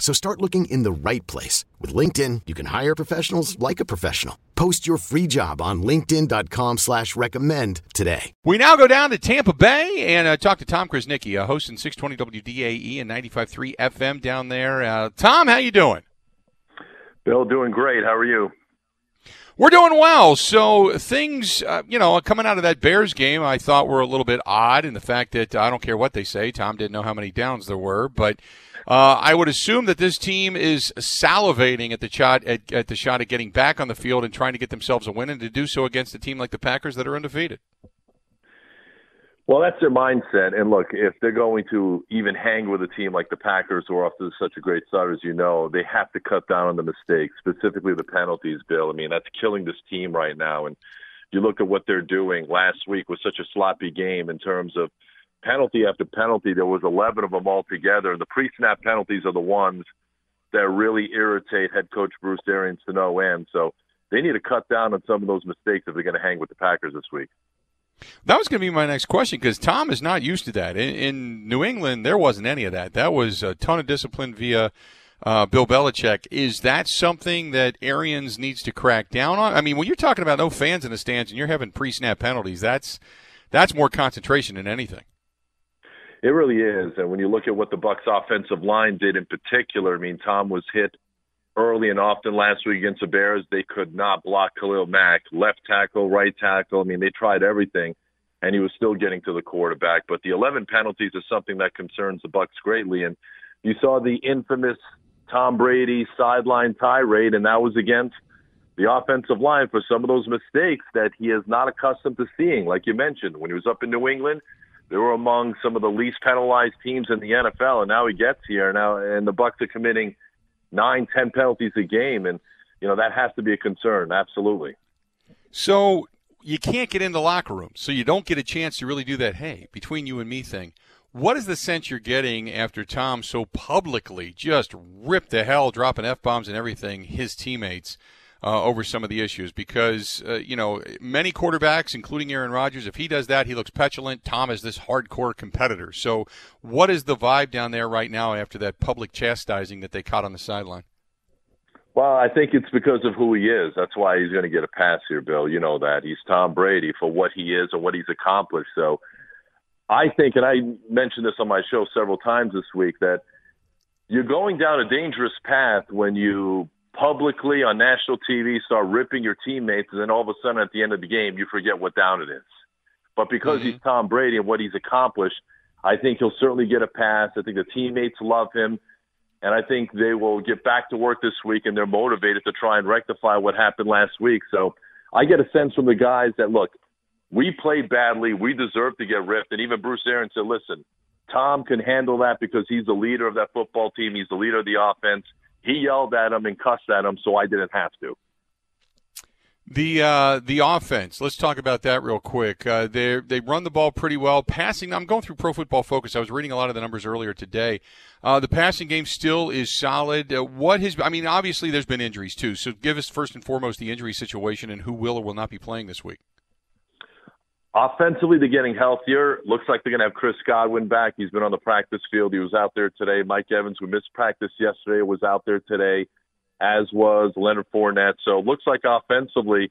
So start looking in the right place. With LinkedIn, you can hire professionals like a professional. Post your free job on linkedin.com slash recommend today. We now go down to Tampa Bay and uh, talk to Tom Krasniqi, uh, host in 620 WDAE and 95.3 FM down there. Uh, Tom, how you doing? Bill, doing great. How are you? We're doing well. So things, uh, you know, coming out of that Bears game, I thought were a little bit odd in the fact that I don't care what they say. Tom didn't know how many downs there were, but – uh, I would assume that this team is salivating at the shot at, at, the shot at getting back on the field and trying to get themselves a win, and to do so against a team like the Packers that are undefeated. Well, that's their mindset. And look, if they're going to even hang with a team like the Packers, who are off to such a great start, as you know, they have to cut down on the mistakes, specifically the penalties. Bill, I mean, that's killing this team right now. And you look at what they're doing. Last week was such a sloppy game in terms of penalty after penalty. There was 11 of them altogether. The pre-snap penalties are the ones that really irritate head coach Bruce Arians to no end. So they need to cut down on some of those mistakes if they're going to hang with the Packers this week. That was going to be my next question because Tom is not used to that. In, in, New England, there wasn't any of that. That was a ton of discipline via uh, Bill Belichick. Is that something that Arians needs to crack down on? I mean, when you're talking about no fans in the stands and you're having pre-snap penalties, that's that's more concentration than anything. It really is. And when you look at what the Bucs' offensive line did in particular, I mean, Tom was hit early and often last week against the Bears. They could not block Khalil Mack, left tackle, right tackle. I mean, they tried everything, and he was still getting to the quarterback. But the 11 penalties is something that concerns the Bucs greatly. And you saw the infamous Tom Brady sideline tirade, and that was against the offensive line for some of those mistakes that he is not accustomed to seeing. Like you mentioned, when he was up in New England, they were among some of the least penalized teams in the NFL, and now he gets here now, and the Bucs are committing nine, ten penalties a game, and you know that has to be a concern. Absolutely. So you can't get in the locker room, so you don't get a chance to really do that. Hey, between you and me thing. What is the sense you're getting after Tom so publicly just ripped the hell, dropping f bombs and everything, his teammates? Uh, over some of the issues because uh, you know many quarterbacks, including Aaron Rodgers, if he does that, he looks petulant. Tom is this hardcore competitor. So, what is the vibe down there right now after that public chastising that they caught on the sideline? Well, I think it's because of who he is. That's why he's going to get a pass here, Bill. You know that he's Tom Brady for what he is and what he's accomplished. So, I think, and I mentioned this on my show several times this week, that you're going down a dangerous path when you publicly on national TV start ripping your teammates, and then all of a sudden at the end of the game, you forget what down it is. But because mm-hmm. he's Tom Brady and what he's accomplished, I think he'll certainly get a pass. I think the teammates love him. And I think they will get back to work this week and they're motivated to try and rectify what happened last week. So I get a sense from the guys that, look, we played badly. We deserve to get ripped. And even Bruce Arians said, listen, Tom can handle that because he's the leader of that football team. He's the leader of the offense. He yelled at him and cussed at him, so I didn't have to. The uh, the offense. Let's talk about that real quick. Uh, they they run the ball pretty well. Passing. I'm going through Pro Football Focus. I was reading a lot of the numbers earlier today. Uh, the passing game still is solid. Uh, what has? I mean, obviously there's been injuries too. So give us first and foremost the injury situation and who will or will not be playing this week. Offensively, they're getting healthier. Looks like they're going to have Chris Godwin back. He's been on the practice field. He was out there today. Mike Evans, who missed practice yesterday, was out there today, as was Leonard Fournette. So it looks like offensively,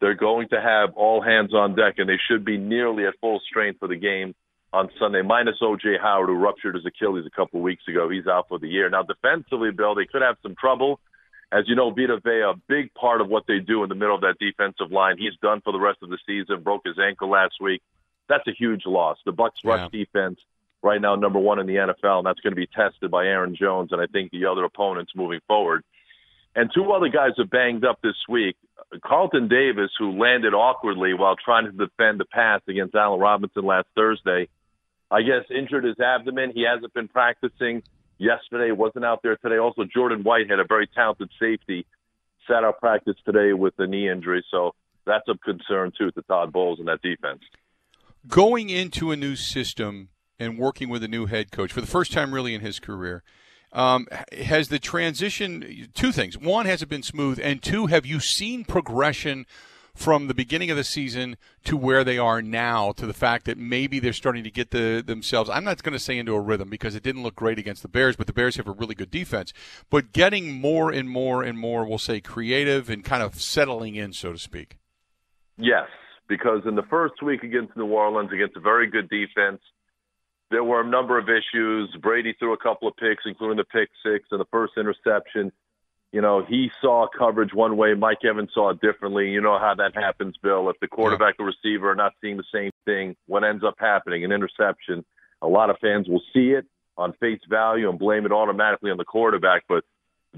they're going to have all hands on deck, and they should be nearly at full strength for the game on Sunday, minus O.J. Howard, who ruptured his Achilles a couple of weeks ago. He's out for the year. Now, defensively, Bill, they could have some trouble. As you know, Vita Vea, a big part of what they do in the middle of that defensive line. He's done for the rest of the season, broke his ankle last week. that's a huge loss. The Bucs rush yeah. defense right now number one in the NFL, and that's going to be tested by Aaron Jones and I think the other opponents moving forward. And two other guys are banged up this week. Carlton Davis, who landed awkwardly while trying to defend the pass against Allen Robinson last Thursday, I guess injured his abdomen. He hasn't been practicing yesterday, wasn't out there today. Also, Jordan Whitehead a very talented safety, sat out practice today with a knee injury. So that's of concern, too, to Todd Bowles and that defense. Going into a new system and working with a new head coach for the first time really in his career, um, has the transition, two things. One, has it been smooth? And two, have you seen progression from the beginning of the season to where they are now to the fact that maybe they're starting to get the, themselves, I'm not going to say into a rhythm because it didn't look great against the Bears, but the Bears have a really good defense, but getting more and more and more, we'll say, creative and kind of settling in, so to speak. Yes, because in the first week against New Orleans, against a very good defense, there were a number of issues. Brady threw a couple of picks, including the pick six and the first interception. You know, he saw coverage one way, Mike Evans saw it differently. You know how that happens, Bill. If the quarterback yeah. or receiver are not seeing the same thing, what ends up happening? An interception. A lot of fans will see it on face value and blame it automatically on the quarterback. But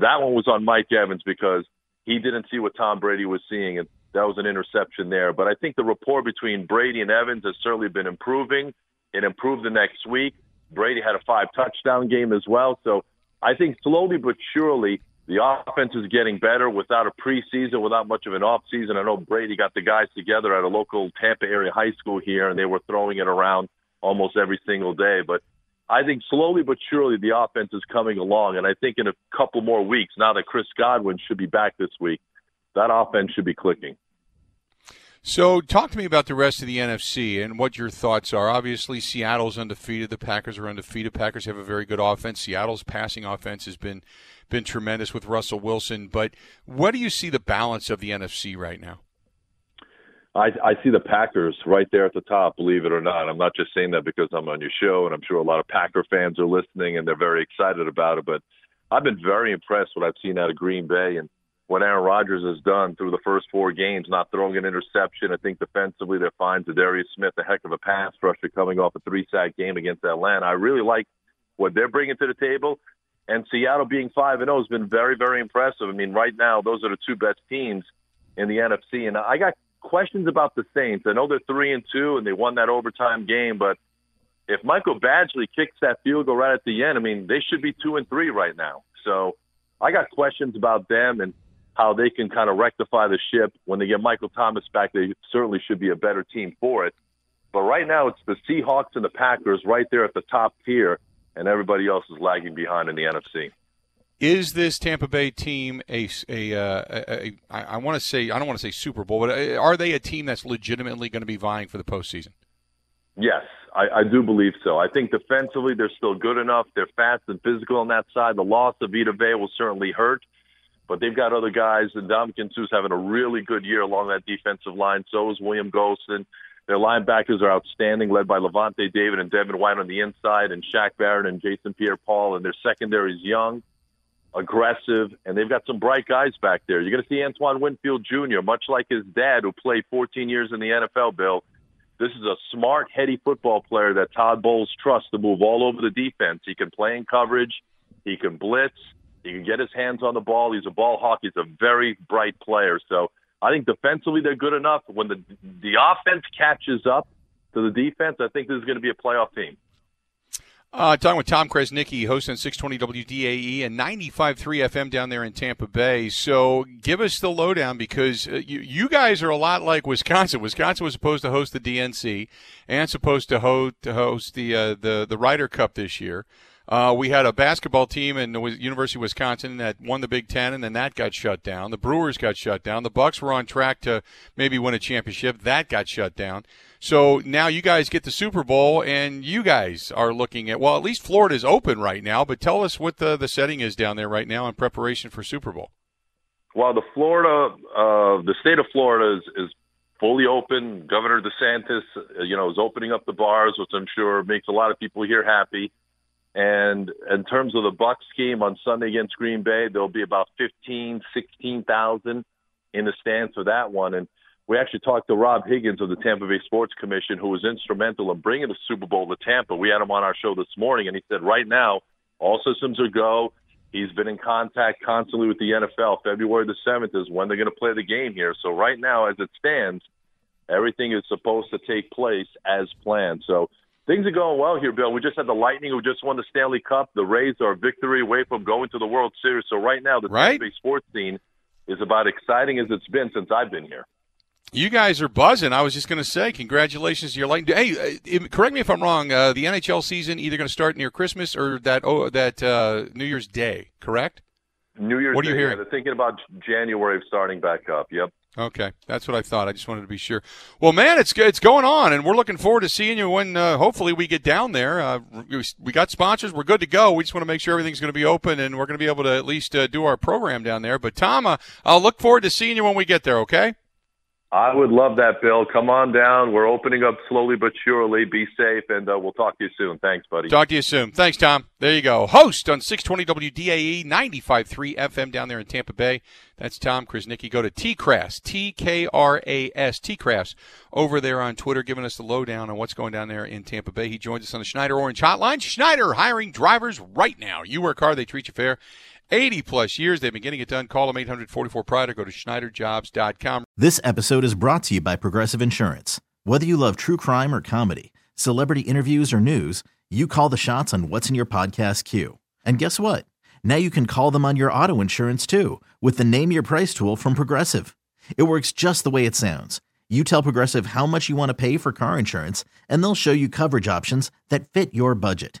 that one was on Mike Evans because he didn't see what Tom Brady was seeing, and that was an interception there. But I think the rapport between Brady and Evans has certainly been improving. It improved the next week. Brady had a five touchdown game as well. So I think slowly but surely the offense is getting better without a preseason, without much of an off season. I know Brady got the guys together at a local Tampa area high school here, and they were throwing it around almost every single day. But I think slowly but surely the offense is coming along, and I think in a couple more weeks, now that Chris Godwin should be back this week, that offense should be clicking. So, talk to me about the rest of the NFC and what your thoughts are. Obviously, Seattle's undefeated. The Packers are undefeated. Packers have a very good offense. Seattle's passing offense has been been tremendous with Russell Wilson. But what do you see the balance of the NFC right now? I, I see the Packers right there at the top, believe it or not. I'm not just saying that because I'm on your show, and I'm sure a lot of Packer fans are listening and they're very excited about it. But I've been very impressed what I've seen out of Green Bay. And what Aaron Rodgers has done through the first four games, not throwing an interception. I think defensively they're fine. Darius Smith, a heck of a pass rusher coming off a three-sack game against Atlanta. I really like what they're bringing to the table. And Seattle being 5 and 0 has been very, very impressive. I mean, right now, those are the two best teams in the NFC. And I got questions about the Saints. I know they're 3 and 2 and they won that overtime game, but if Michael Badgley kicks that field goal right at the end, I mean, they should be 2 and 3 right now. So I got questions about them. And how they can kind of rectify the ship. When they get Michael Thomas back, they certainly should be a better team for it. But right now, it's the Seahawks and the Packers right there at the top tier, and everybody else is lagging behind in the NFC. Is this Tampa Bay team a, a, uh, a, a I, I want to say I don't want to say Super Bowl, but uh, are they a team that's legitimately going to be vying for the postseason? Yes, I, I do believe so. I think defensively they're still good enough. They're fast and physical on that side. The loss of Vita Vea will certainly hurt but they've got other guys, and Ndamukong Suh's having a really good year along that defensive line. So is William Gholston. Their linebackers are outstanding, led by Lavonte David and Devin White on the inside, and Shaq Barrett and Jason Pierre-Paul. And their secondary is young, aggressive, and they've got some bright guys back there. You're going to see Antoine Winfield Jr., much like his dad, who played 14 years in the NFL. Bill, this is a smart, heady football player that Todd Bowles trusts to move all over the defense. He can play in coverage, he can blitz, he can get his hands on the ball. He's a ball hawk. He's a very bright player. So I think defensively they're good enough. When the the offense catches up to the defense, I think this is going to be a playoff team. Uh, talking with Tom Krasniqi, host on 620 WDAE and 95.3 FM down there in Tampa Bay. So give us the lowdown because uh, you, you guys are a lot like Wisconsin. Wisconsin was supposed to host the DNC and supposed to, ho- to host the, uh, the, the Ryder Cup this year. Uh, we had a basketball team in the University of Wisconsin that won the Big Ten, and then that got shut down. The Brewers got shut down. The Bucks were on track to maybe win a championship. That got shut down. So now you guys get the Super Bowl, and you guys are looking at well, at least Florida's open right now. But tell us what the the setting is down there right now in preparation for Super Bowl. Well, the Florida, uh, the state of Florida is, is fully open. Governor DeSantis, uh, you know, is opening up the bars, which I'm sure makes a lot of people here happy. And in terms of the Bucs game on Sunday against Green Bay, there'll be about 15, 16,000 in the stands for that one. And we actually talked to Rob Higgins of the Tampa Bay Sports Commission, who was instrumental in bringing the Super Bowl to Tampa. We had him on our show this morning, and he said right now all systems are go. He's been in contact constantly with the NFL. February the 7th is when they're going to play the game here. So right now, as it stands, everything is supposed to take place as planned. So things are going well here, Bill. We just had the Lightning who just won the Stanley Cup. The Rays are a victory away from going to the World Series. So right now, the right? Tampa Bay sports scene is about exciting as it's been since I've been here. You guys are buzzing. I was just going to say, congratulations to your Lightning. Hey, uh, correct me if I'm wrong. Uh, the NHL season either going to start near Christmas or that oh that uh, New Year's Day, correct? New Year's what are you Day, hearing? Yeah, they're thinking about January of starting back up. Yep. Okay, that's what I thought. I just wanted to be sure. Well, man, it's it's going on, and we're looking forward to seeing you when uh, hopefully we get down there. Uh, we got sponsors. We're good to go. We just want to make sure everything's going to be open, and we're going to be able to at least uh, do our program down there. But Tom, uh, I'll look forward to seeing you when we get there. Okay. I would love that, Bill. Come on down. We're opening up slowly but surely. Be safe, and uh, we'll talk to you soon. Thanks, buddy. Talk to you soon. Thanks, Tom. There you go. Host on 620 WDAE 95.3 FM down there in Tampa Bay. That's Tom Krasniqi. Go to T-Crass, T-K-R-A-S, T-Crass, over there on Twitter, giving us the lowdown on what's going down there in Tampa Bay. He joins us on the Schneider Orange Hotline. Schneider hiring drivers right now. You work hard, they treat you fair. 80 plus years. They've been getting it done. Call them 844 Pride or go to SchneiderJobs.com. This episode is brought to you by Progressive Insurance. Whether you love true crime or comedy, celebrity interviews or news, you call the shots on what's in your podcast queue. And guess what? Now you can call them on your auto insurance too with the Name Your Price tool from Progressive. It works just the way it sounds. You tell Progressive how much you want to pay for car insurance, and they'll show you coverage options that fit your budget.